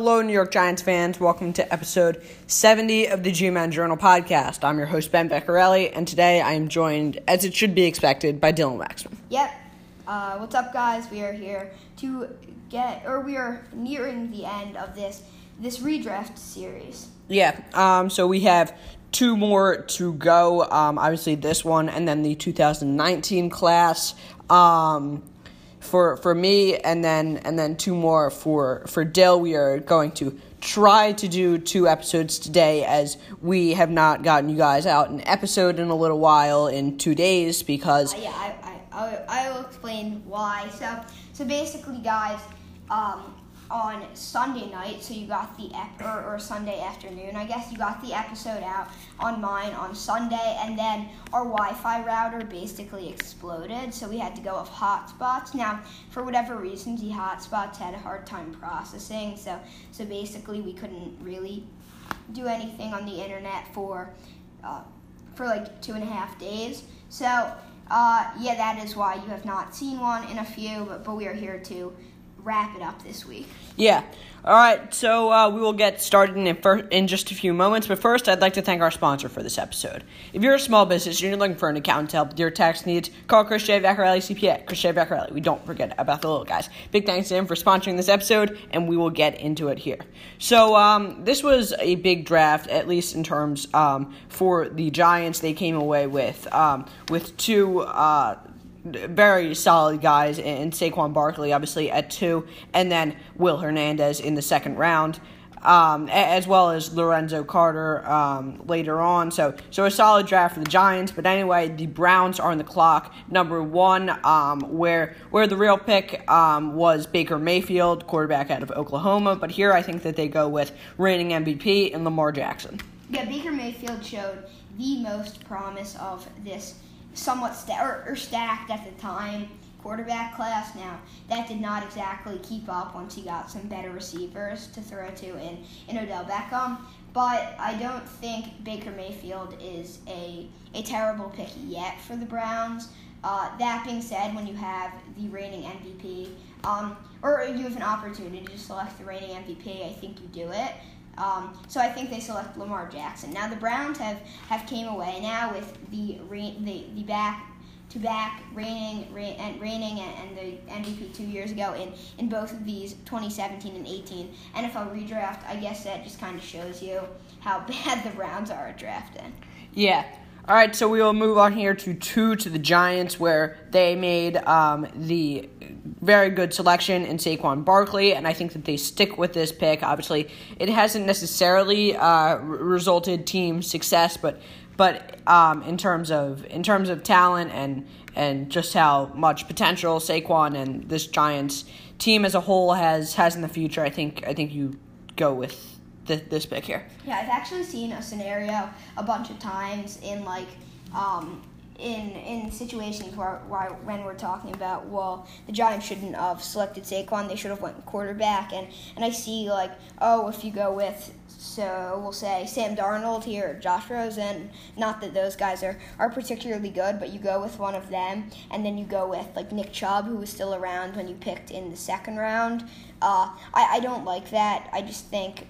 hello, New York Giants fans. Welcome to episode 70 of the G Man Journal podcast. I'm your host, Ben Beccarelli, and today I am joined, as it should be expected, by Dylan Waxman. Yep. Uh, what's up, guys? We are here to get, or we are nearing the end of this this redraft series. Yeah, um, so we have two more to go. Um, obviously, this one, and then the 2019 class. Um, for for me and then and then two more for for Dill. We are going to try to do two episodes today as we have not gotten you guys out an episode in a little while in two days because Uh, yeah, I, I, I, I will explain why. So, so basically, guys, um, on Sunday night, so you got the ep- or, or Sunday afternoon, I guess you got the episode out on mine on Sunday, and then our Wi-Fi router basically exploded, so we had to go off hotspots. Now, for whatever reason, the hotspots had a hard time processing, so so basically we couldn't really do anything on the internet for uh, for like two and a half days. So uh, yeah, that is why you have not seen one in a few, but, but we are here to wrap it up this week. Yeah. All right. So uh, we will get started in in just a few moments. But first, I'd like to thank our sponsor for this episode. If you're a small business and you're looking for an accountant to help with your tax needs, call Chris J. Vaccarelli CPA. Chris J. Vaccarelli. We don't forget about the little guys. Big thanks to him for sponsoring this episode, and we will get into it here. So um, this was a big draft, at least in terms um, for the Giants. They came away with um, with two. Uh, very solid guys in Saquon Barkley, obviously at two, and then Will Hernandez in the second round, um, as well as Lorenzo Carter um, later on. So, so a solid draft for the Giants. But anyway, the Browns are on the clock, number one, um, where where the real pick um, was Baker Mayfield, quarterback out of Oklahoma. But here, I think that they go with reigning MVP and Lamar Jackson. Yeah, Baker Mayfield showed the most promise of this somewhat sta- or, or stacked at the time quarterback class. Now that did not exactly keep up once he got some better receivers to throw to in, in Odell Beckham. But I don't think Baker Mayfield is a a terrible pick yet for the Browns. Uh, that being said, when you have the reigning MVP, um, or you have an opportunity to select the reigning MVP, I think you do it. Um, so I think they select Lamar Jackson. Now the Browns have, have came away now with the the, the back to back reigning reign, and reigning and, and the MVP two years ago in, in both of these 2017 and 18 NFL redraft. I guess that just kind of shows you how bad the Browns are at drafting. Yeah. All right, so we will move on here to two to the Giants, where they made um, the very good selection in Saquon Barkley, and I think that they stick with this pick. Obviously, it hasn't necessarily uh, resulted team success, but but um, in terms of in terms of talent and and just how much potential Saquon and this Giants team as a whole has has in the future, I think I think you go with th- this pick here. Yeah, I've actually seen a scenario a bunch of times in like um, in in situations where, where when we're talking about well the Giants shouldn't have selected Saquon they should have went quarterback and and I see like oh if you go with so we'll say Sam Darnold here Josh Rosen not that those guys are are particularly good but you go with one of them and then you go with like Nick Chubb who was still around when you picked in the second round uh, I, I don't like that I just think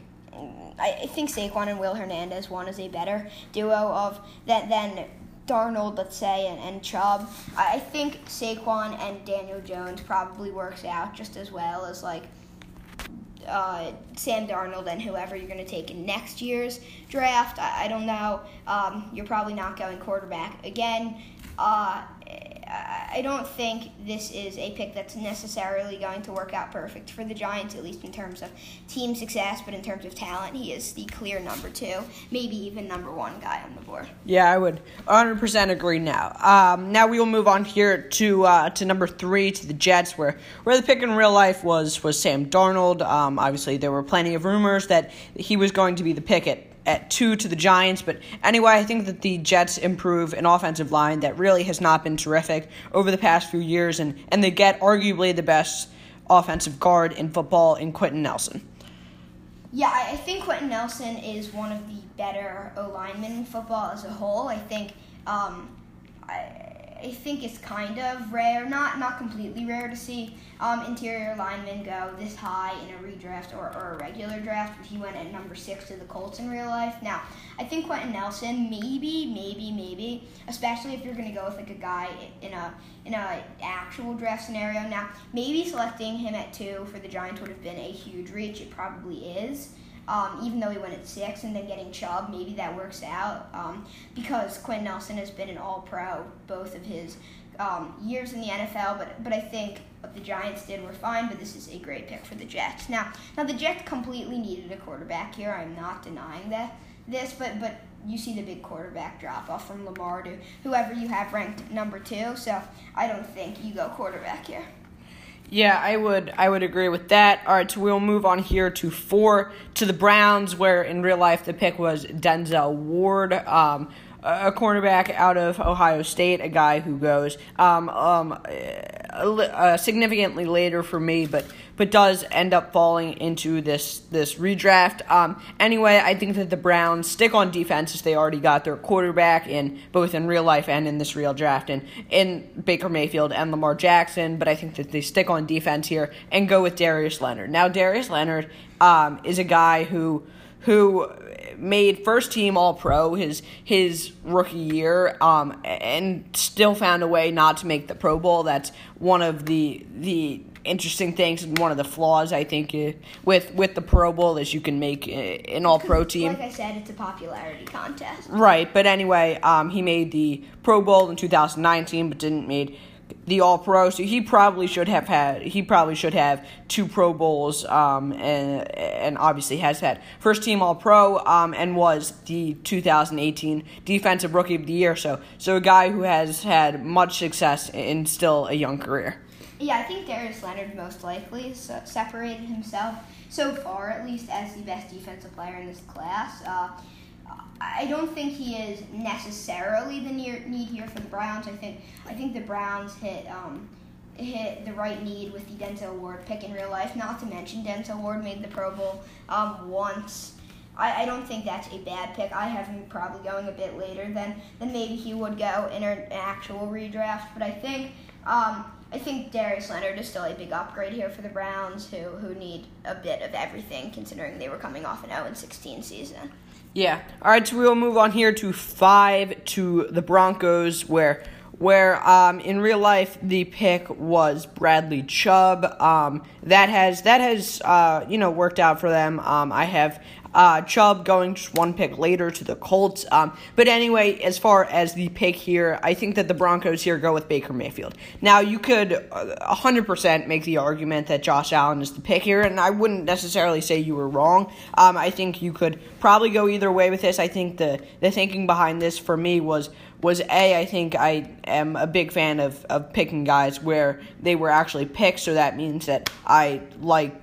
I think Saquon and Will Hernandez one is a better duo of that than Darnold, let's say, and, and Chubb. I think Saquon and Daniel Jones probably works out just as well as like uh, Sam Darnold and whoever you're going to take in next year's draft. I, I don't know. Um, you're probably not going quarterback again. Uh, I don't think this is a pick that's necessarily going to work out perfect for the Giants, at least in terms of team success, but in terms of talent, he is the clear number two, maybe even number one guy on the board. Yeah, I would 100% agree now. Um, now we will move on here to uh, to number three, to the Jets, where, where the pick in real life was, was Sam Darnold. Um, obviously, there were plenty of rumors that he was going to be the pick at at two to the Giants. But anyway, I think that the Jets improve an offensive line that really has not been terrific over the past few years, and, and they get arguably the best offensive guard in football in Quenton Nelson. Yeah, I think Quenton Nelson is one of the better O linemen in football as a whole. I think um, I think it's kind of rare, not not completely rare to see um, interior linemen go this high in a redraft or, or a regular draft. He went at number six to the Colts in real life. Now, I think Quenton Nelson, maybe, maybe, maybe, especially if you're going to go with like a guy in a in a actual draft scenario. Now, maybe selecting him at two for the Giants would have been a huge reach. It probably is. Um, even though he went at six and then getting Chubb, maybe that works out um, because Quinn Nelson has been an All Pro both of his um, years in the NFL. But but I think what the Giants did were fine. But this is a great pick for the Jets. Now now the Jets completely needed a quarterback here. I'm not denying that this, but but you see the big quarterback drop off from Lamar to whoever you have ranked number two. So I don't think you go quarterback here. Yeah, I would I would agree with that. All right, so we'll move on here to four to the Browns, where in real life the pick was Denzel Ward. Um, a cornerback out of Ohio State, a guy who goes um, um, uh, significantly later for me, but but does end up falling into this this redraft. Um, anyway, I think that the Browns stick on defense as they already got their quarterback in both in real life and in this real draft, and in Baker Mayfield and Lamar Jackson. But I think that they stick on defense here and go with Darius Leonard. Now, Darius Leonard um, is a guy who who made first team All Pro his his rookie year, um, and still found a way not to make the Pro Bowl. That's one of the the interesting things and one of the flaws I think uh, with with the Pro Bowl is you can make uh, an All Pro team. Like I said, it's a popularity contest. Right, but anyway, um, he made the Pro Bowl in 2019, but didn't made the All Pro, so he probably should have had he probably should have two Pro Bowls, um, and and obviously has had first team All Pro, um, and was the 2018 Defensive Rookie of the Year. So so a guy who has had much success in still a young career. Yeah, I think Darius Leonard most likely separated himself so far, at least, as the best defensive player in this class. Uh, I don't think he is necessarily the need here for the Browns. I think I think the Browns hit um, hit the right need with the Denzel Ward pick in real life. Not to mention Denzel Ward made the Pro Bowl um, once. I, I don't think that's a bad pick. I have him probably going a bit later than than maybe he would go in an actual redraft. But I think um, I think Darius Leonard is still a big upgrade here for the Browns, who who need a bit of everything considering they were coming off an 0 16 season. Yeah. All right. So we will move on here to five to the Broncos, where where um, in real life the pick was Bradley Chubb. Um, that has that has uh, you know worked out for them. Um, I have uh, Chubb going just one pick later to the Colts. Um, but anyway, as far as the pick here, I think that the Broncos here go with Baker Mayfield. Now, you could uh, 100% make the argument that Josh Allen is the pick here, and I wouldn't necessarily say you were wrong. Um, I think you could probably go either way with this. I think the, the thinking behind this for me was was a I think I am a big fan of, of picking guys where they were actually picked, so that means that I like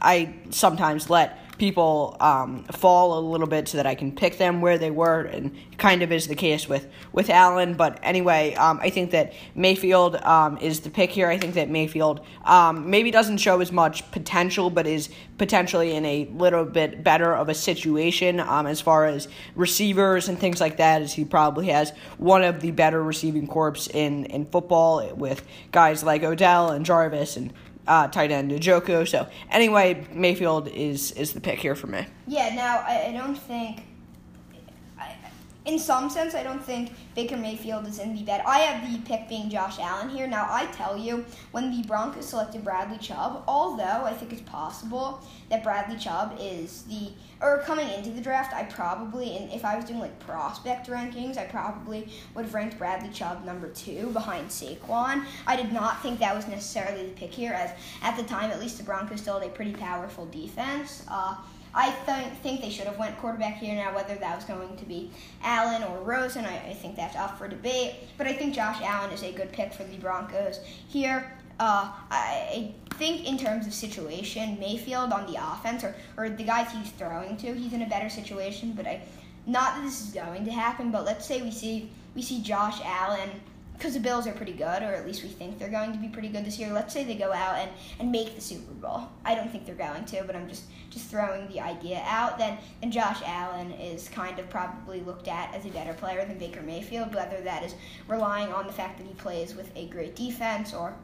I sometimes let people um, fall a little bit so that I can pick them where they were, and kind of is the case with with Allen. But anyway, um, I think that Mayfield um, is the pick here. I think that Mayfield um, maybe doesn't show as much potential, but is potentially in a little bit better of a situation um, as far as receivers and things like that, as he probably has one of the better receiving corps in in football with guys like Odell and Jarvis and uh, tight end Njoku. So anyway, Mayfield is is the pick here for me. Yeah. Now I, I don't think. In some sense, I don't think Baker Mayfield is in the bed. I have the pick being Josh Allen here. Now, I tell you, when the Broncos selected Bradley Chubb, although I think it's possible that Bradley Chubb is the, or coming into the draft, I probably, and if I was doing like prospect rankings, I probably would have ranked Bradley Chubb number two behind Saquon. I did not think that was necessarily the pick here, as at the time, at least the Broncos still had a pretty powerful defense. Uh, I th- think they should have went quarterback here. Now, whether that was going to be Allen or Rosen, I, I, think that's up for debate. But I think Josh Allen is a good pick for the Broncos here. Uh, I think in terms of situation, Mayfield on the offense or, or the guys he's throwing to, he's in a better situation. But I, not that this is going to happen. But let's say we see we see Josh Allen because the Bills are pretty good, or at least we think they're going to be pretty good this year. Let's say they go out and, and make the Super Bowl. I don't think they're going to, but I'm just just throwing the idea out. Then then Josh Allen is kind of probably looked at as a better player than Baker Mayfield, whether that is relying on the fact that he plays with a great defense or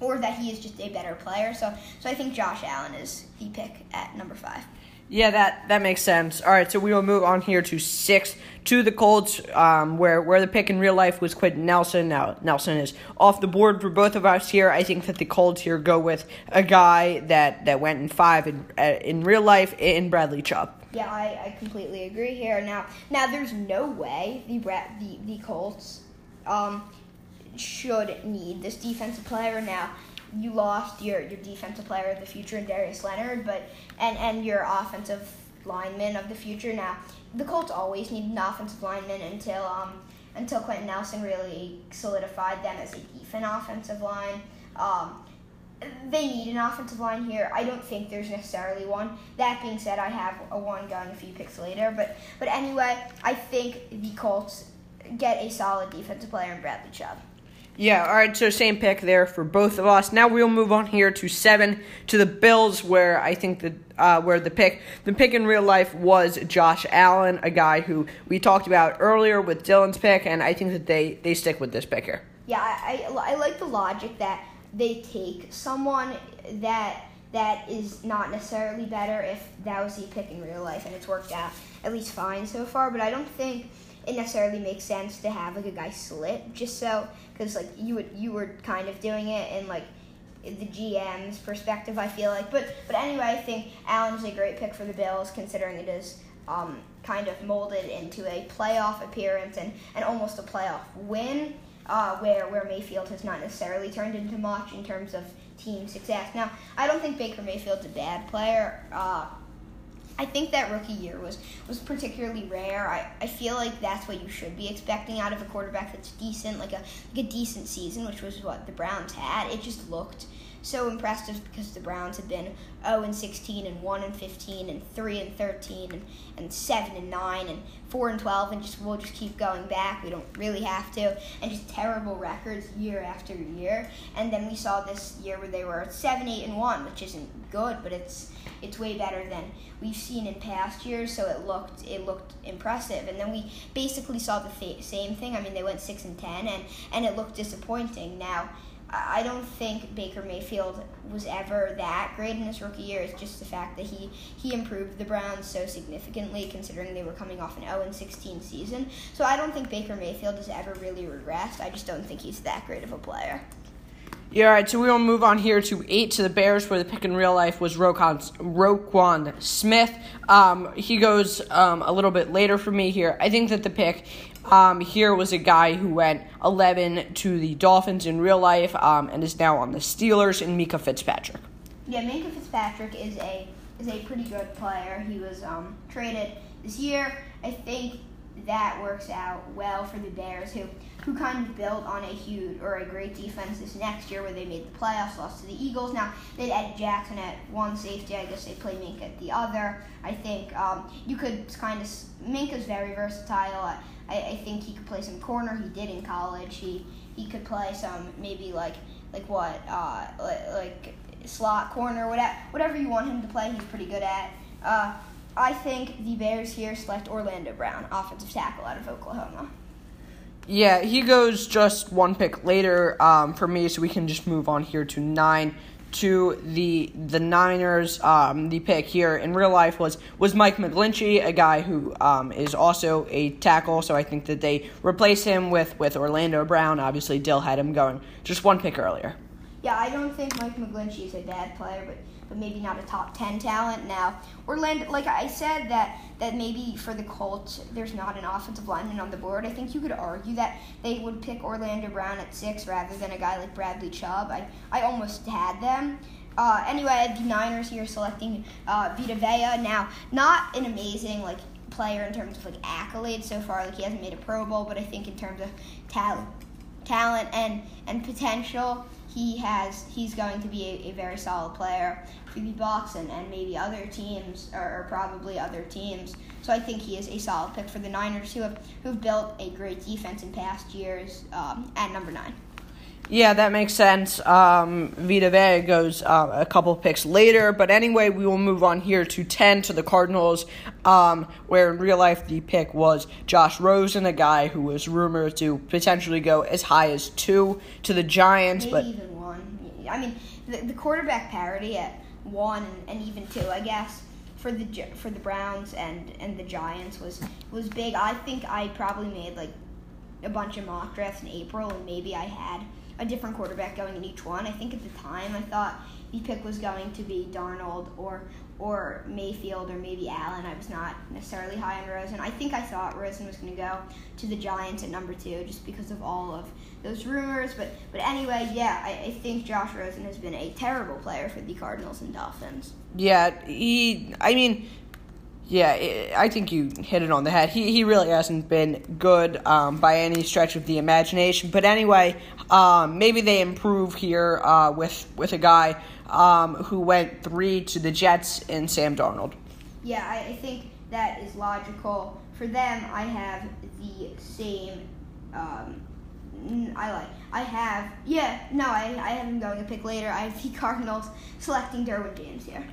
or that he is just a better player. So so I think Josh Allen is the pick at number five. Yeah, that that makes sense. All right, so we will move on here to six to the Colts, um, where where the pick in real life was Quenton Nelson. Now Nelson is off the board for both of us here. I think that the Colts here go with a guy that, that went in five in uh, in real life in Bradley Chubb. Yeah, I, I completely agree here. Now now there's no way the the the Colts um, should need this defensive player now you lost your, your defensive player of the future in Darius Leonard, but and and your offensive lineman of the future. Now the Colts always need an offensive lineman until um until Quenton Nelson really solidified them as a decent offensive line. Um, they need an offensive line here. I don't think there's necessarily one. That being said, I have a one going a few picks later. But but anyway, I think the Colts get a solid defensive player in Bradley Chubb. Yeah, all right, so same pick there for both of us. Now we'll move on here to seven to the Bills, where I think the uh, where the pick the pick in real life was Josh Allen, a guy who we talked about earlier with Dylan's pick, and I think that they they stick with this pick here. Yeah, I, I, I like the logic that they take someone that that is not necessarily better if that was the pick in real life, and it's worked out at least fine so far. But I don't think it necessarily makes sense to have like a guy slip just so because like you would you were kind of doing it in like the GM's perspective. I feel like, but but anyway, I think Allen's a great pick for the Bills considering it is um, kind of molded into a playoff appearance and, and almost a playoff win. Uh, where where Mayfield has not necessarily turned into much in terms of team success. Now, I don't think Baker Mayfield's a bad player. Uh, I think that rookie year was was particularly rare. I, I feel like that's what you should be expecting out of a quarterback that's decent, like a like a decent season, which was what the Browns had. It just looked so impressive because the Browns had been 0 and 16 and 1 and 15 and 3 and 13 and, and 7 and 9 and 4 and 12 and just we'll just keep going back. We don't really have to and just terrible records year after year. And then we saw this year where they were 7 8 and 1, which isn't good, but it's it's way better than we've seen in past years. So it looked it looked impressive. And then we basically saw the th- same thing. I mean, they went six and ten, and and it looked disappointing. Now. I don't think Baker Mayfield was ever that great in his rookie year. It's just the fact that he, he improved the Browns so significantly, considering they were coming off an 0 16 season. So I don't think Baker Mayfield has ever really regressed. I just don't think he's that great of a player. Yeah, all right, so we will move on here to eight to the Bears, where the pick in real life was Roquan, Roquan Smith. Um, he goes um, a little bit later for me here. I think that the pick um, here was a guy who went 11 to the Dolphins in real life um, and is now on the Steelers in Minkah Fitzpatrick. Yeah, Minkah Fitzpatrick is a is a pretty good player. He was um, traded this year. I think that works out well for the Bears, who who kind of built on a huge or a great defense this next year, where they made the playoffs, lost to the Eagles. Now they had Eddie Jackson at one safety. I guess they play Minkah at the other. I think um, you could kind of Minkah's very versatile. I, I think he could play some corner. He did in college. He he could play some maybe like like what uh, like, like slot corner whatever whatever you want him to play. He's pretty good at. Uh, I think the Bears here select Orlando Brown, offensive tackle out of Oklahoma. Yeah, he goes just one pick later um, for me, so we can just move on here to nine to the the Niners. Um, the pick here in real life was was Mike McGlinchey, a guy who um, is also a tackle. So I think that they replace him with with Orlando Brown. Obviously, Dill had him going just one pick earlier. Yeah, I don't think Mike McGlinchey is a bad player, but but maybe not a top 10 talent. Now, Orlando, like I said, that, that maybe for the Colts, there's not an offensive lineman on the board. I think you could argue that they would pick Orlando Brown at six rather than a guy like Bradley Chubb. I, I almost had them. Uh, anyway, the Niners here selecting uh, Vita Vea. Now, not an amazing like player in terms of like accolades so far. Like he hasn't made a Pro Bowl, but I think in terms of talent, talent and and potential, he has he's going to be a, a very solid player for the Bucks and, and maybe other teams or, or probably other teams. So I think he is a solid pick for the Niners, who have who've built a great defense in past years um, at number nine. Yeah, that makes sense. Um, Vita Vea goes uh, a couple picks later, but anyway, we will move on here to 10 to the Cardinals, um, where in real life the pick was Josh Rosen, a guy who was rumored to potentially go as high as two to the Giants. Maybe but even one. I mean, the, the quarterback parity at one and, and even two, I guess, for the for the Browns and, and the Giants was was big. I think I probably made like a bunch of mock drafts in April, and maybe I had a different quarterback going in each one. I think at the time I thought the pick was going to be Darnold or or Mayfield or maybe Allen. I was not necessarily high on Rosen. I think I thought Rosen was going to go to the Giants at number two just because of all of those rumors. But but anyway, yeah, I, I think Josh Rosen has been a terrible player for the Cardinals and Dolphins. yeah, he, I mean, yeah, i I think you hit it on the head. He, he really hasn't been good um, by any stretch of the imagination. But anyway, um, maybe they improve here uh, with, with a guy um, who went three to the Jets in Sam Darnold. Yeah, I, I think that is logical. For them, I have the same. Um, I like. I have. Yeah, no, I, I have him going a pick later. I have the Cardinals selecting Derwin James here.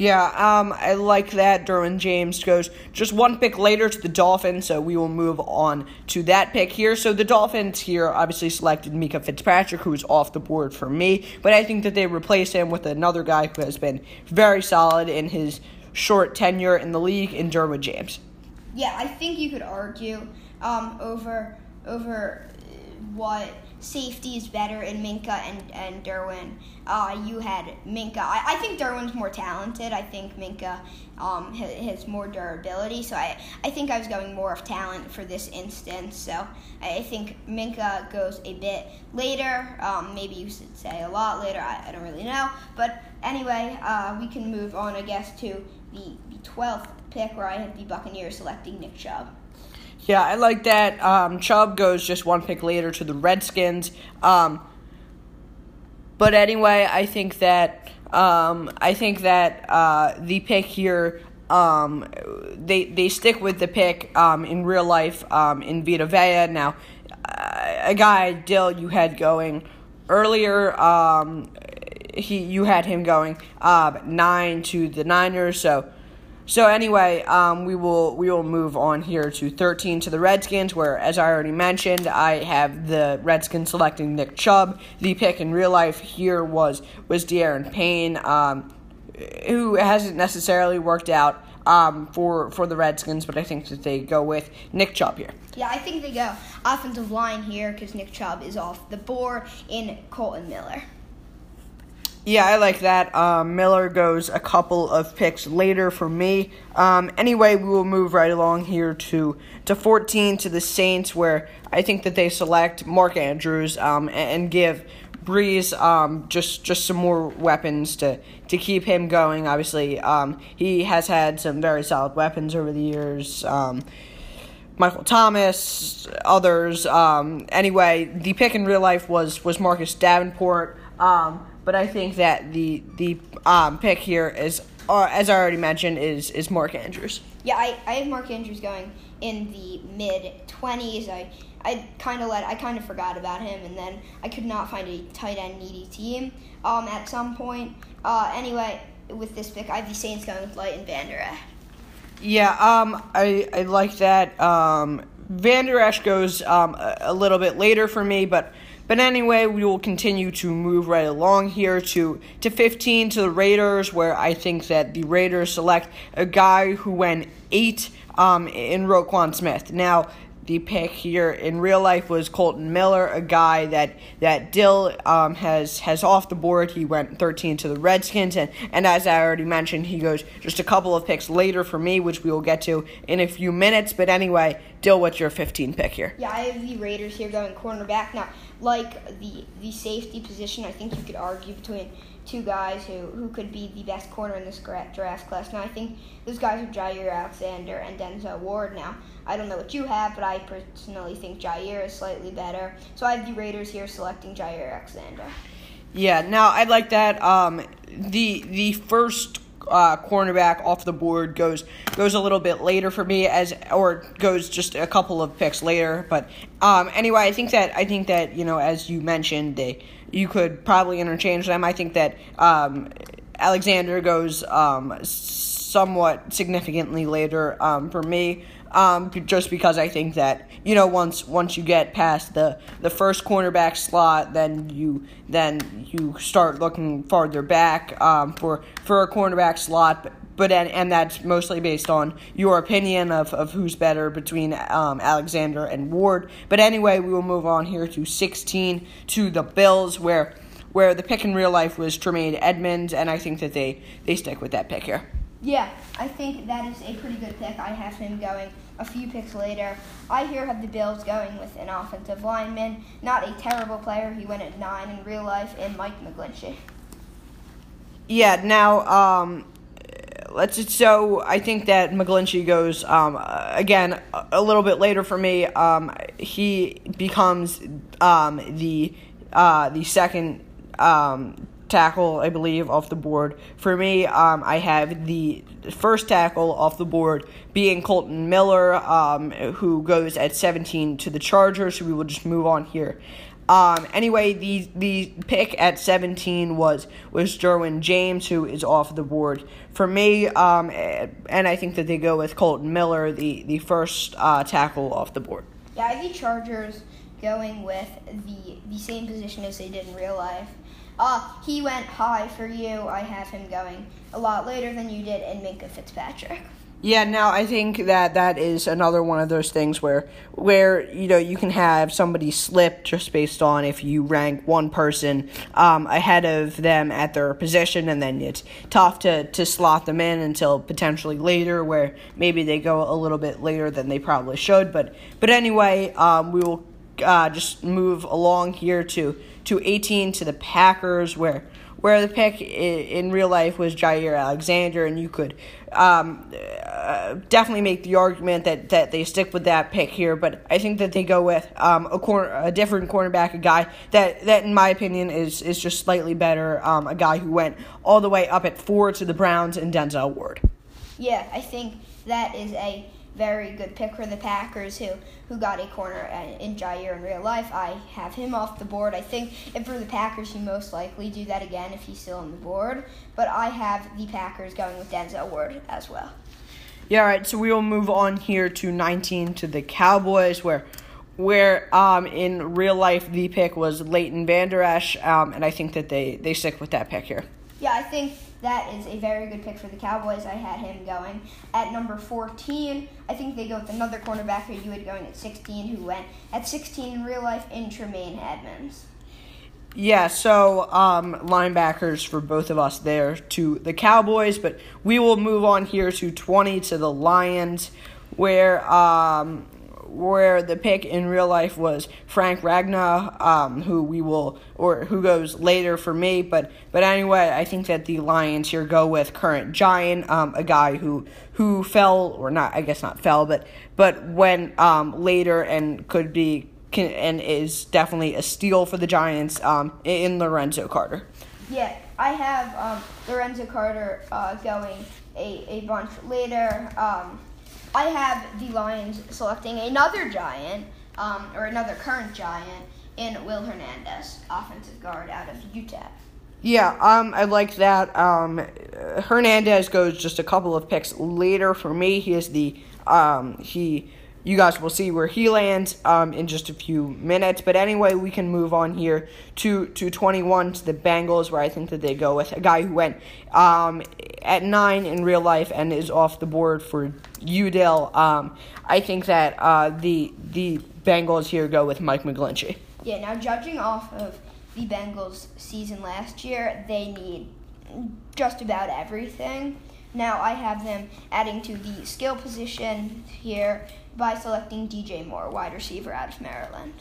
Yeah, um, I like that. Derwin James goes just one pick later to the Dolphins, so we will move on to that pick here. So the Dolphins here obviously selected Minkah Fitzpatrick, who's off the board for me, but I think that they replaced him with another guy who has been very solid in his short tenure in the league, in Derwin James. Yeah, I think you could argue um, over over what safety is better in Minkah and and Derwin. Uh, you had Minkah. I, I think Derwin's more talented. I think Minkah um, has, more durability. So I, I think I was going more of talent for this instance. So I, I think Minkah goes a bit later. Um, maybe you should say a lot later. I, I don't really know. But anyway, uh, we can move on, I guess, to the, the 12th pick where I have the Buccaneers selecting Nick Chubb. Yeah, I like that. Um, Chubb goes just one pick later to the Redskins. Um, but anyway, I think that um, I think that uh, the pick here. Um, they they stick with the pick um, in real life um, in Vita Vea. Now, a guy Dill you had going earlier. He you had him going uh, nine to the Niners. So so anyway, um, we will we will move on here to 13 to the Redskins, where, as I already mentioned, I have the Redskins selecting Nick Chubb. The pick in real life here was was Da'Ron Payne, um, who hasn't necessarily worked out um, for for the Redskins, but I think that they go with Nick Chubb here. Yeah, I think they go offensive line here because Nick Chubb is off the board in Kolton Miller. Yeah, I like that. Um, Miller goes a couple of picks later for me. Um, anyway, we will move right along here to to 14 to the Saints, where I think that they select Mark Andrews um, and, give Brees um, just just some more weapons to to keep him going. Obviously, um, he has had some very solid weapons over the years. Um, Michael Thomas, others. Um, anyway, the pick in real life was was Marcus Davenport. Um, but I think that the the um, pick here is, uh, as I already mentioned, is is Mark Andrews. Yeah, I, I have Mark Andrews going in the mid twenties. I I kind of let I kind of forgot about him, and then I could not find a tight end needy team um, at some point. Uh, anyway, with this pick, I have the Saints going with Leighton Vander Esch. Yeah, um, I I like that. Um, Vander Esch goes um, a, a little bit later for me, but but anyway, we will continue to move right along here to to 15 to the Raiders, where I think that the Raiders select a guy who went eight um, in Roquan Smith. Now. The pick here in real life was Kolton Miller, a guy that that Dill um, has has off the board. He went 13 to the Redskins, and, and as I already mentioned, he goes just a couple of picks later for me, which we will get to in a few minutes. But anyway, Dill, what's your 15 pick here? Yeah, I have the Raiders here going cornerback. Now, like the the safety position, I think you could argue between two guys who, who could be the best corner in this draft class. Now, I think those guys are Jaire Alexander and Denzel Ward. Now, I don't know what you have, but I personally think Jaire is slightly better. So I have the Raiders here selecting Jaire Alexander. Yeah, now I like that. Um, the the first uh, cornerback off the board goes goes a little bit later for me as or goes just a couple of picks later. But um, anyway, I think that I think that you know as you mentioned they you could probably interchange them. I think that um, Alexander goes um, somewhat significantly later um, for me. Um, just because I think that you know once once you get past the, the first cornerback slot, then you then you start looking farther back um, for for a cornerback slot. But, and, and that's mostly based on your opinion of, of who's better between um, Alexander and Ward. But anyway, we will move on here to 16 to the Bills, where where the pick in real life was Tremaine Edmunds, and I think that they they stick with that pick here. Yeah, I think that is a pretty good pick. I have him going a few picks later. I here have the Bills going with an offensive lineman, not a terrible player. He went at nine in real life, and Mike McGlinchey. Yeah, now um, let's just, so I think that McGlinchey goes um, again a little bit later for me. Um, he becomes um, the uh, the second um, tackle, I believe, off the board. For me, um, I have the first tackle off the board being Kolton Miller, um, who goes at 17 to the Chargers. So we will just move on here. Um, anyway, the the pick at 17 was was Derwin James, who is off the board for me. Um, and I think that they go with Kolton Miller, the the first uh, tackle off the board. Yeah, I Chargers going with the the same position as they did in real life. Uh, he went high for you. I have him going a lot later than you did in Minkah Fitzpatrick. Yeah, now I think that that is another one of those things where where you know you can have somebody slip just based on if you rank one person um, ahead of them at their position, and then it's tough to to slot them in until potentially later, where maybe they go a little bit later than they probably should. But but anyway, um, we will uh, just move along here to to 18 to the Packers, where where the pick in real life was Jaire Alexander, and you could um, uh, definitely make the argument that, that they stick with that pick here. But I think that they go with um, a corner, a different cornerback, a guy that, that in my opinion is is just slightly better, um, a guy who went all the way up at four to the Browns and Denzel Ward. Yeah, I think that is a very good pick for the Packers, who who got a corner in Jaire in real life. I have him off the board. I think if for the Packers, he most likely do that again if he's still on the board. But I have the Packers going with Denzel Ward as well. Yeah, all right. So we will move on here to 19 to the Cowboys, where where um, in real life the pick was Leighton Vander Esch, um, and I think that they, they stick with that pick here. Yeah, I think that is a very good pick for the Cowboys. I had him going at number 14. I think they go with another cornerback who you had going at 16, who went at 16 in real life in Tremaine Edmunds. Yeah, so um, linebackers for both of us there to the Cowboys, but we will move on here to 20 to the Lions, where um, where the pick in real life was Frank Ragnow, um, who we will or who goes later for me. But but anyway, I think that the Lions here go with current Giant, um, a guy who who fell or not, I guess not fell, but but went um, later and could be can, and is definitely a steal for the Giants um, in Lorenzo Carter. Yeah, I have um, Lorenzo Carter uh, going a, a bunch later. Um, I have the Lions selecting another giant, um, or another current giant, in Will Hernandez, offensive guard out of Utah. Yeah, um, I like that. Um, Hernandez goes just a couple of picks later for me. He is the um, he you guys will see where he lands um, in just a few minutes. But anyway, we can move on here to, to 21 to the Bengals, where I think that they go with a guy who went um, at nine in real life and is off the board for Udell. Um, I think that uh, the the Bengals here go with Mike McGlinchey. Yeah, now judging off of the Bengals' season last year, they need just about everything. Now I have them adding to the skill position here by selecting DJ Moore, wide receiver out of Maryland.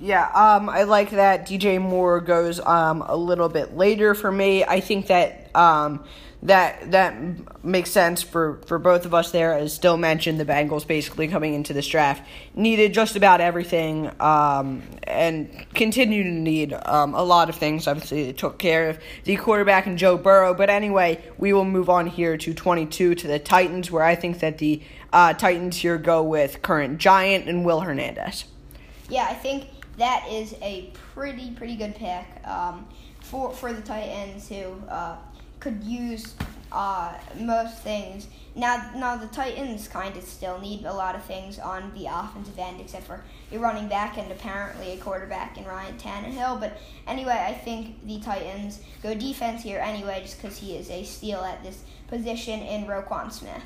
Yeah, um, I like that DJ Moore goes um, a little bit later for me. I think that um, that that makes sense for, for both of us there. As Dill mentioned, the Bengals basically coming into this draft needed just about everything um, and continue to need um, a lot of things. Obviously, they took care of the quarterback and Joe Burrow. But anyway, we will move on here to 22 to the Titans, where I think that the uh, Titans here go with current Giant and Will Hernandez. Yeah, I think that is a pretty pretty good pick um, for for the Titans who. Uh, could use uh, most things. Now, now the Titans kind of still need a lot of things on the offensive end, except for a running back and apparently a quarterback in Ryan Tannehill. But anyway, I think the Titans go defense here anyway, just because he is a steal at this position in Roquan Smith.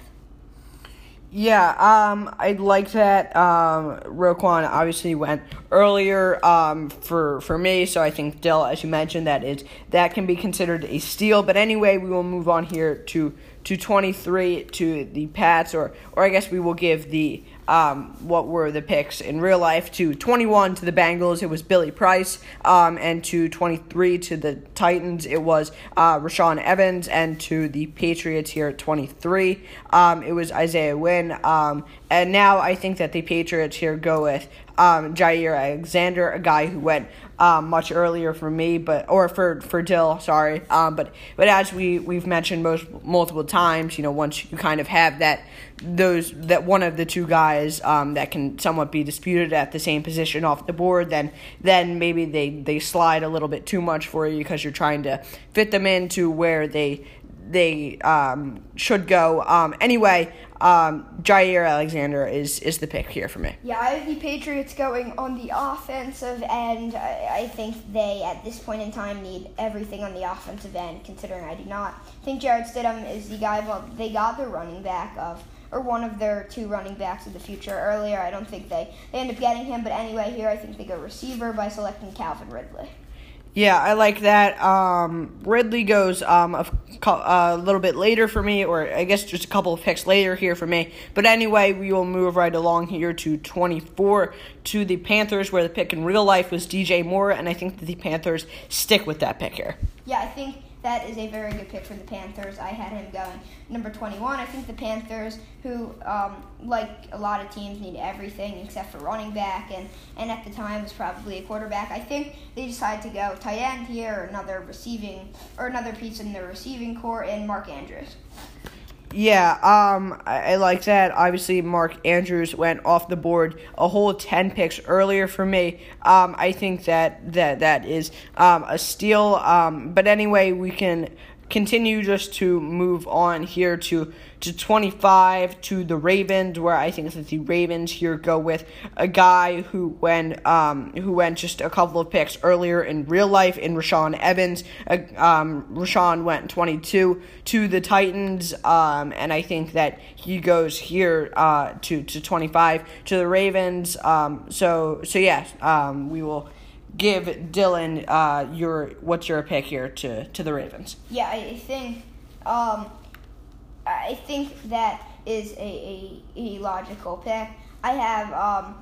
Yeah, um, I like that. Um, Roquan obviously went earlier um, for for me, so I think Dill, as you mentioned, that is that can be considered a steal. But anyway, we will move on here to to twenty three to the Pats, or or I guess we will give the um, what were the picks in real life. To 21 to the Bengals, it was Billy Price, um, and to 23 to the Titans, it was uh, Rashaan Evans, and to the Patriots here at 23, um, it was Isaiah Wynn. Um, and now I think that the Patriots here go with um, Jaire Alexander, a guy who went um, much earlier for me, but or for for Dill, sorry. Um, but but as we we've mentioned most multiple times, you know, once you kind of have that those that one of the two guys um, that can somewhat be disputed at the same position off the board, then then maybe they they slide a little bit too much for you because you're trying to fit them into where they they um, should go. Um, anyway, um, Jaire Alexander is is the pick here for me. Yeah, I have the Patriots going on the offensive end. I, I think they, at this point in time, need everything on the offensive end. Considering I do not think Jarrett Stidham is the guy. Well, they got their running back of or one of their two running backs of the future earlier. I don't think they, they end up getting him, but anyway, here I think they go receiver by selecting Calvin Ridley. Yeah, I like that. Um, Ridley goes um, a, a, little bit later for me, or I guess just a couple of picks later here for me. But anyway, we will move right along here to 24 to the Panthers, where the pick in real life was DJ Moore, and I think that the Panthers stick with that pick here. Yeah, I think that is a very good pick for the Panthers. I had him going number 21. I think the Panthers, who, um, like a lot of teams, need everything except for running back, and, and at the time was probably a quarterback. I think they decided to go tight end here, another receiving, or another piece in the receiving core in Mark Andrews. Yeah, um, I, I, like that. Obviously, Mark Andrews went off the board a whole ten picks earlier for me. Um, I think that that that is um, a steal. Um, but anyway, we can continue just to move on here to to 25 to the Ravens, where I think that the Ravens here go with a guy who went um, who went just a couple of picks earlier in real life in Rashaan Evans. Uh, um, Rashaan went 22 to the Titans, um, and I think that he goes here uh, to to 25 to the Ravens. Um, so so yes, um, we will give Dylan uh, your what's your pick here to to the Ravens? Yeah, I think um, I think that is a, a, a logical pick. I have um,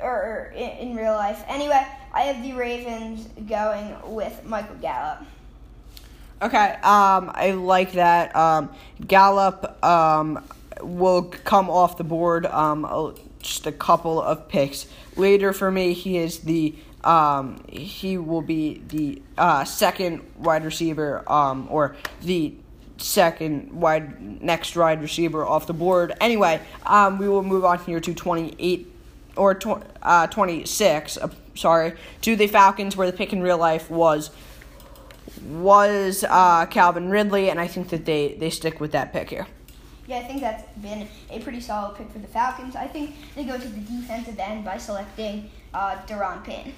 or, or in, in real life anyway. I have the Ravens going with Michael Gallup. Okay, um, I like that. Um, Gallup um, will come off the board um, just a couple of picks later for me. He is the um, he will be the uh, second wide receiver, um, or the second wide next wide receiver off the board. Anyway, um, we will move on here to 28 or tw- uh, 26. Uh, sorry, to the Falcons, where the pick in real life was was uh, Calvin Ridley, and I think that they they stick with that pick here. Yeah, I think that's been a pretty solid pick for the Falcons. I think they go to the defensive end by selecting uh, Da'Ron Payne.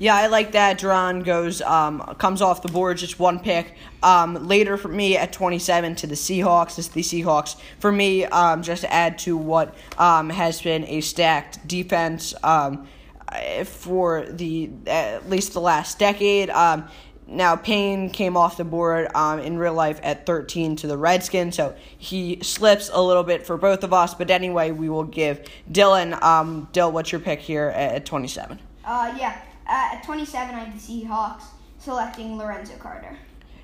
Yeah, I like that. Da'Ron goes um, comes off the board, just one pick. Um, later for me at 27 to the Seahawks is the Seahawks. For me, um, just to add to what um, has been a stacked defense um, for the at least the last decade. Um, now, Payne came off the board um, in real life at 13 to the Redskins, so he slips a little bit for both of us. But anyway, we will give Dylan. Um, Dill, what's your pick here at 27? Uh, yeah. At 27, I have the Seahawks selecting Lorenzo Carter.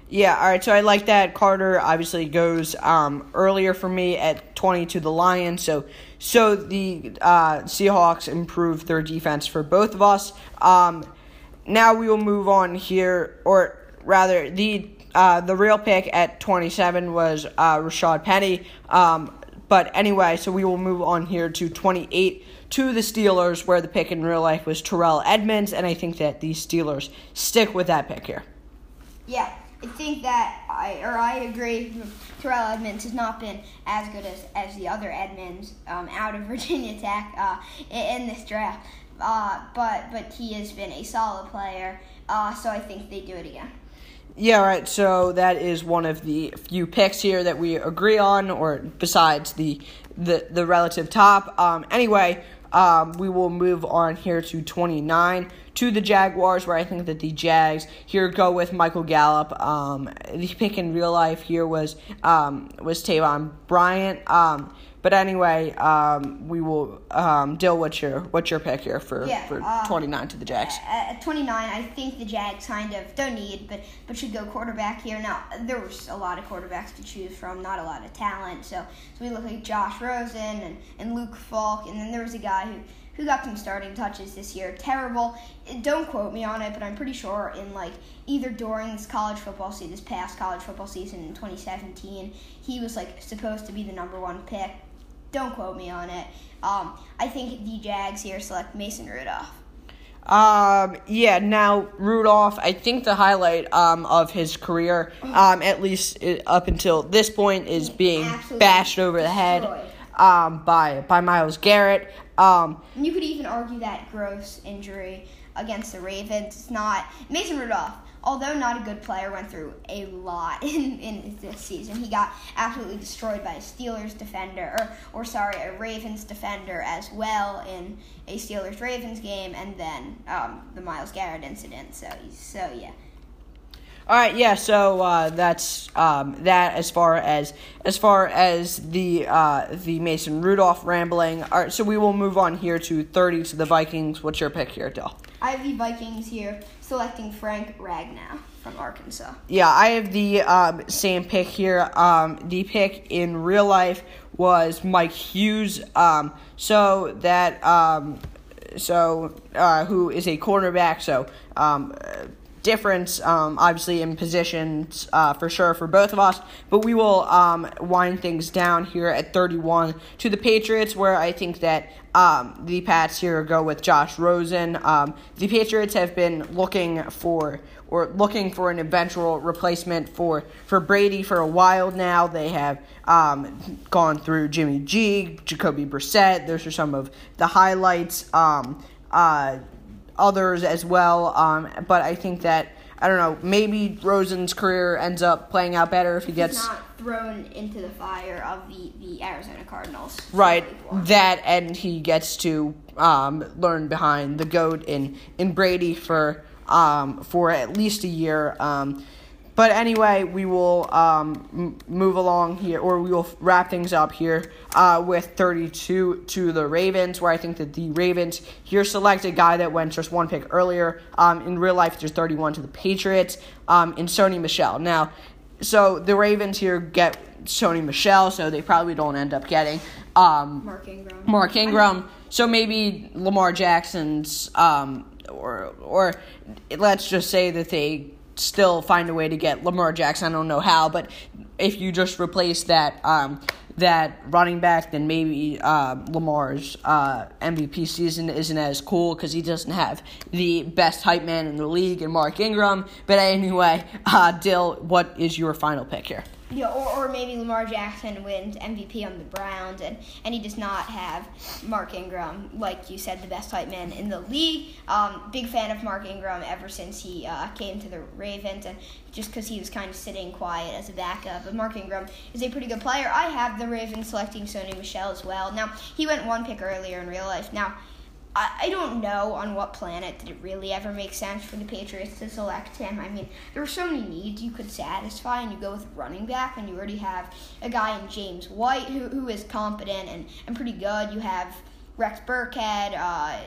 Yeah, all right. So I like that Carter obviously goes um, earlier for me at 20 to the Lions. So so the uh, Seahawks improved their defense for both of us. Um, now we will move on here, or rather, the uh, the real pick at 27 was uh, Rashad Penny. Um, but anyway, so we will move on here to 28 to the Steelers, where the pick in real life was Terrell Edmunds, and I think that the Steelers stick with that pick here. Yeah, I think that I or I agree. Terrell Edmunds has not been as good as, as the other Edmunds um, out of Virginia Tech uh, in, in, this draft, uh, but but he has been a solid player. Uh, so I think they do it again. Yeah, right. So that is one of the few picks here that we agree on, or besides the the the relative top. Um, anyway, um, we will move on here to 29 to the Jaguars, where I think that the Jags here go with Michael Gallup. Um, the pick in real life here was um, was Taven Bryan. Um, but anyway, um, we will um, Dill. What's your what's your pick here for yeah, for um, twenty nine to the Jags? At twenty nine, I think the Jags kind of don't need, but but should go quarterback here. Now there was a lot of quarterbacks to choose from, not a lot of talent. So so we look like Josh Rosen and, and Luke Falk, and then there was a guy who who got some starting touches this year. Terrible. Don't quote me on it, but I'm pretty sure in like either during this college football season, this past college football season in 2017, he was like supposed to be the number one pick. Don't quote me on it. Um, I think the Jags here select Mason Rudolph. Um, yeah, now Rudolph, I think the highlight um, of his career, um, at least up until this point, is being Absolutely bashed over the head um, by by Myles Garrett. Um, you could even argue that gross injury against the Ravens is not Mason Rudolph. Although not a good player, went through a lot in, in this season. He got absolutely destroyed by a Steelers defender, or, or sorry, a Ravens defender as well in a Steelers Ravens game, and then um, the Myles Garrett incident. So, so yeah. All right, yeah. So uh, that's um, that as far as as far as the uh, the Mason Rudolph rambling. All right, so we will move on here to thirty to the Vikings. What's your pick here, Dill? I have the Vikings here selecting Frank Ragnow from Arkansas. Yeah, I have the um, same pick here. Um, the pick in real life was Mike Hughes. Um, so that um, so uh, who is a cornerback. So um, difference, um, obviously, in positions uh, for sure for both of us. But we will um, wind things down here at 31 to the Patriots, where I think that um, the Pats here go with Josh Rosen. Um, the Patriots have been looking for or looking for an eventual replacement for, for Brady for a while now. They have um, gone through Jimmy G, Jacoby Brissett. Those are some of the highlights. Um, uh, others as well. Um, but I think that I don't know. Maybe Rosen's career ends up playing out better if he gets He's not thrown into the fire of the, the Arizona Cardinals. Right. That and he gets to um, learn behind the goat in in Brady for um, for at least a year. Um, but anyway, we will um, m- move along here, or we will wrap things up here uh, with 32 to the Ravens, where I think that the Ravens here select a guy that went just one pick earlier. Um, in real life, there's 31 to the Patriots um, in Sony Michel. Now, so the Ravens here get Sony Michel, so they probably don't end up getting um, Mark Ingram. Mark Ingram. So maybe Lamar Jackson's, um, or or let's just say that they still find a way to get Lamar Jackson. I don't know how, but if you just replace that um, that running back, then maybe uh, Lamar's uh, MVP season isn't as cool because he doesn't have the best hype man in the league and Mark Ingram. But anyway, uh, Dill, what is your final pick here? Yeah, or, or maybe Lamar Jackson wins MVP on the Browns, and, and he does not have Mark Ingram, like you said, the best tight man in the league. Um, big fan of Mark Ingram ever since he uh, came to the Ravens, and just because he was kind of sitting quiet as a backup. But Mark Ingram is a pretty good player. I have the Ravens selecting Sony Michel as well. Now, he went one pick earlier in real life. Now, I, I don't know on what planet did it really ever make sense for the Patriots to select him. I mean, there were so many needs you could satisfy, and you go with running back, and you already have a guy in James White who, who is competent and, and pretty good. You have Rex Burkhead, uh,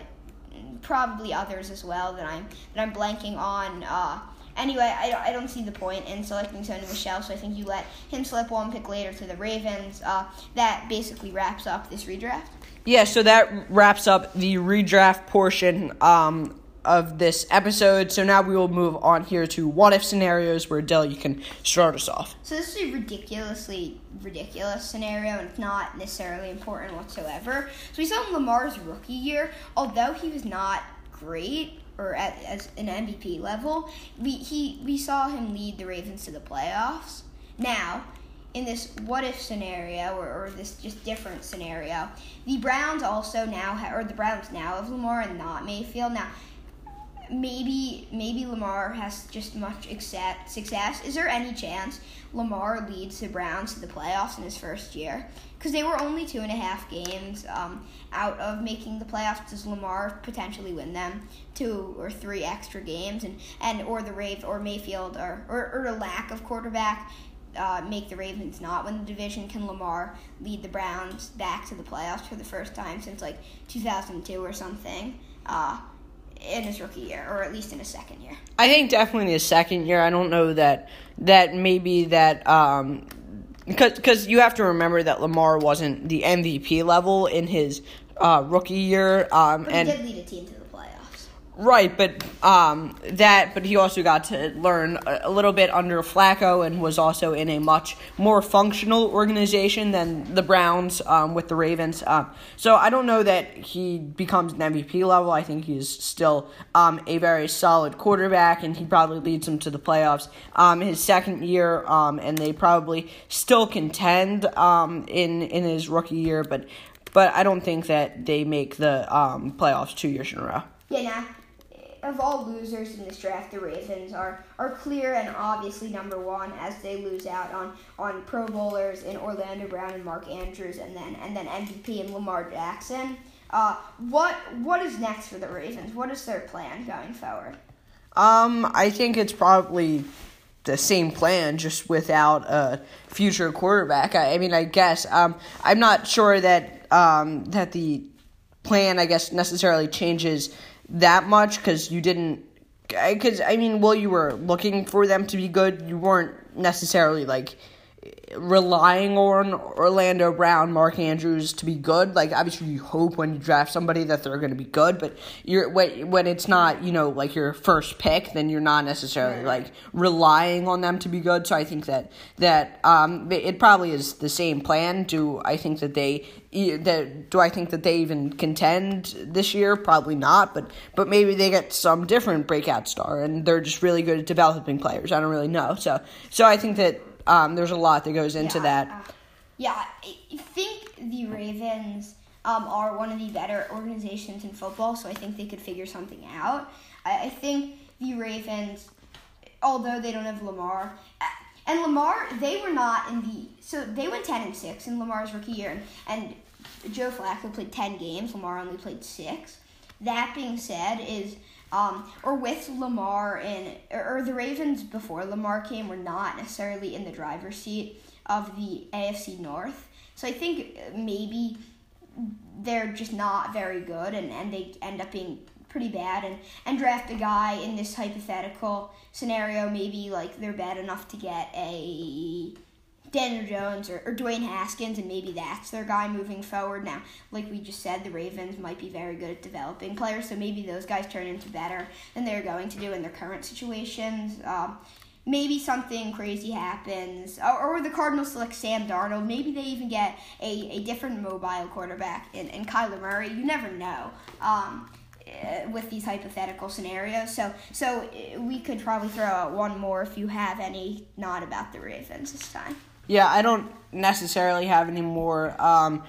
probably others as well that I'm that I'm blanking on. Uh, anyway, I, I don't see the point in selecting Sony Michel, so I think you let him slip one pick later to the Ravens. Uh, that basically wraps up this redraft. Yeah, so that wraps up the redraft portion um, of this episode. So now we will move on here to what if scenarios where Dell, you can start us off. So this is a ridiculously ridiculous scenario and it's not necessarily important whatsoever. So we saw Lamar's rookie year, although he was not great or at as an MVP level, we he we saw him lead the Ravens to the playoffs. Now, in this what if scenario or, or this just different scenario, the Browns also now ha- or the Browns now of Lamar and not Mayfield. Now, maybe maybe Lamar has just much success. Success. Is there any chance Lamar leads the Browns to the playoffs in his first year? Because they were only two and a half games um, out of making the playoffs. Does Lamar potentially win them two or three extra games, and, and or the Rave or Mayfield or or, or a lack of quarterback? Uh, make the Ravens not win the division? Can Lamar lead the Browns back to the playoffs for the first time since like 2002 or something? Uh, in his rookie year, or at least in his second year. I think definitely in his second year. I don't know that that maybe that um because you have to remember that Lamar wasn't the MVP level in his uh, rookie year. Um, and did lead a team to. Right, but um, that, but he also got to learn a, a little bit under Flacco and was also in a much more functional organization than the Browns um, with the Ravens. Um, so I don't know that he becomes an MVP level. I think he's still um, a very solid quarterback, and he probably leads them to the playoffs. Um, his second year, and they probably still contend in in his rookie year, but but I don't think that they make the playoffs two years in a row. Yeah, now, of all losers in this draft, the Ravens are, are clear and obviously number one as they lose out on, on Pro Bowlers in Orlando Brown and Mark Andrews, and then and then MVP and Lamar Jackson. Uh, what what is next for the Ravens? What is their plan going forward? Um, I think it's probably the same plan, just without a future quarterback. I, I mean, I guess um, I'm not sure that um, that the plan, I guess, necessarily changes that much because you didn't. Because I mean, while you were looking for them to be good, you weren't necessarily like relying on Orlando Brown, Mark Andrews to be good. Like obviously you hope when you draft somebody that they're going to be good, but you're when when it's not, you know, like your first pick, then you're not necessarily like relying on them to be good. So I think that that um it probably is the same plan. Do I think that they that do I think that they even contend this year? Probably not, but but maybe they get some different breakout star and they're just really good at developing players. I don't really know. So so I think that um, there's a lot that goes into Yeah, that. uh, yeah, I think the Ravens um, are one of the better organizations in football, so I think they could figure something out. I, I think the Ravens, although they don't have Lamar, uh, and Lamar, they were not in the so they went ten and six in Lamar's rookie year, and, and Joe Flacco played ten games. Lamar only played six. That being said, is um, or with Lamar and or, the Ravens before Lamar came were not necessarily in the driver's seat of the AFC North. So I think maybe they're just not very good and, and they end up being pretty bad and, and draft a guy in this hypothetical scenario, maybe like they're bad enough to get a Daniel Jones or, or Dwayne Haskins, and maybe that's their guy moving forward. Now, like we just said, the Ravens might be very good at developing players, so maybe those guys turn into better than they're going to do in their current situations. Um, maybe something crazy happens, or, or the Cardinals select Sam Darnold. Maybe they even get a, a different mobile quarterback in, in Kyler Murray. You never know. Um, eh, with these hypothetical scenarios, so so eh, we could probably throw out one more if you have any not about the Ravens this time. Yeah, I don't necessarily have any more. Um,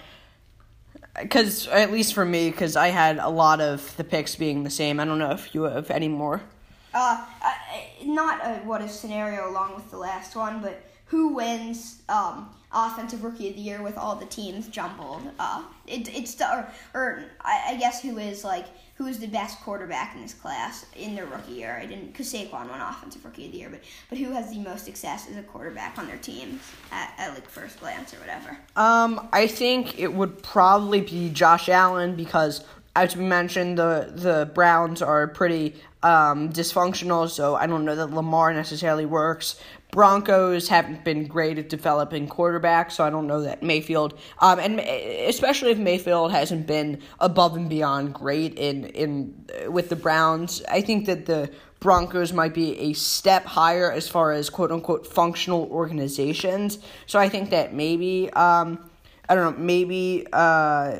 because at least for me, because I had a lot of the picks being the same. I don't know if you have any more. Uh, uh, not a what a scenario along with the last one, but who wins um, offensive rookie of the year with all the teams jumbled? Uh, it, it's or, or I, I guess who is like who is the best quarterback in this class in their rookie year? I didn't because Saquon won offensive rookie of the year, but but who has the most success as a quarterback on their team at, at like first glance or whatever? Um, I think it would probably be Josh Allen because as we mentioned, the the Browns are pretty um, dysfunctional, so I don't know that Lamar necessarily works. Broncos haven't been great at developing quarterbacks, so I don't know that Mayfield, um, and especially if Mayfield hasn't been above and beyond great in in with the Browns, I think that the Broncos might be a step higher as far as quote unquote functional organizations. So I think that maybe um, I don't know, maybe uh,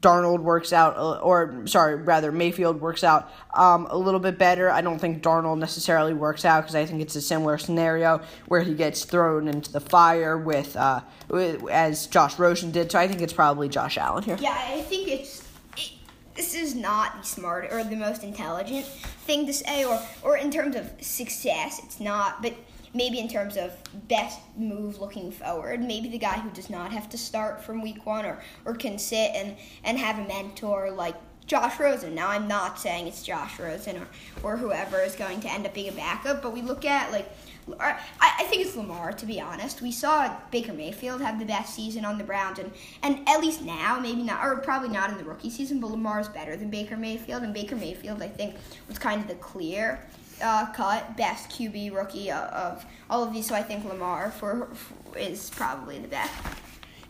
Darnold works out, or sorry, rather Mayfield works out um, a little bit better. I don't think Darnold necessarily works out because I think it's a similar scenario where he gets thrown into the fire with, uh, with as Josh Rosen did. So I think it's probably Josh Allen here. Yeah, I think it's it, this is not the smart or the most intelligent thing to say, or or in terms of success, it's not, but maybe in terms of best move looking forward, maybe the guy who does not have to start from week one or, or can sit and, and have a mentor like Josh Rosen. Now, I'm not saying it's Josh Rosen or, or whoever is going to end up being a backup, but we look at like I, I think it's Lamar, to be honest. We saw Baker Mayfield have the best season on the Browns, and, and at least now, maybe not, or probably not in the rookie season, but Lamar's better than Baker Mayfield, and Baker Mayfield, I think, was kind of the clear uh, cut best QB rookie of all of these. So I think Lamar for, for is probably the best.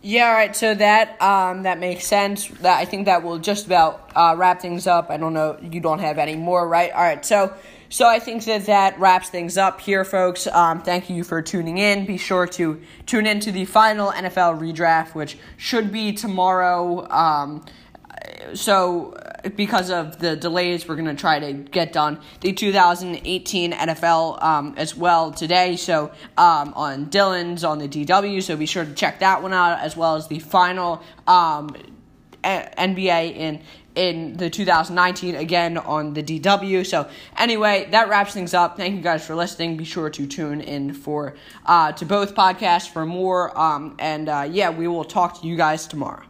Yeah, all right. So that um, that makes sense. That I think that will just about uh, wrap things up. I don't know. You don't have any more, right? All right. So so I think that that wraps things up here, folks. Um, thank you for tuning in. Be sure to tune in to the final NFL redraft, which should be tomorrow. Um, so because of the delays, we're going to try to get done the 2018 NFL um, as well today. So um, on Dylan's on the DW, so be sure to check that one out as well as the final um, NBA in in the 2019 again on the DW. So anyway, that wraps things up. Thank you guys for listening. Be sure to tune in for uh, to both podcasts for more. Um, and uh, yeah, we will talk to you guys tomorrow.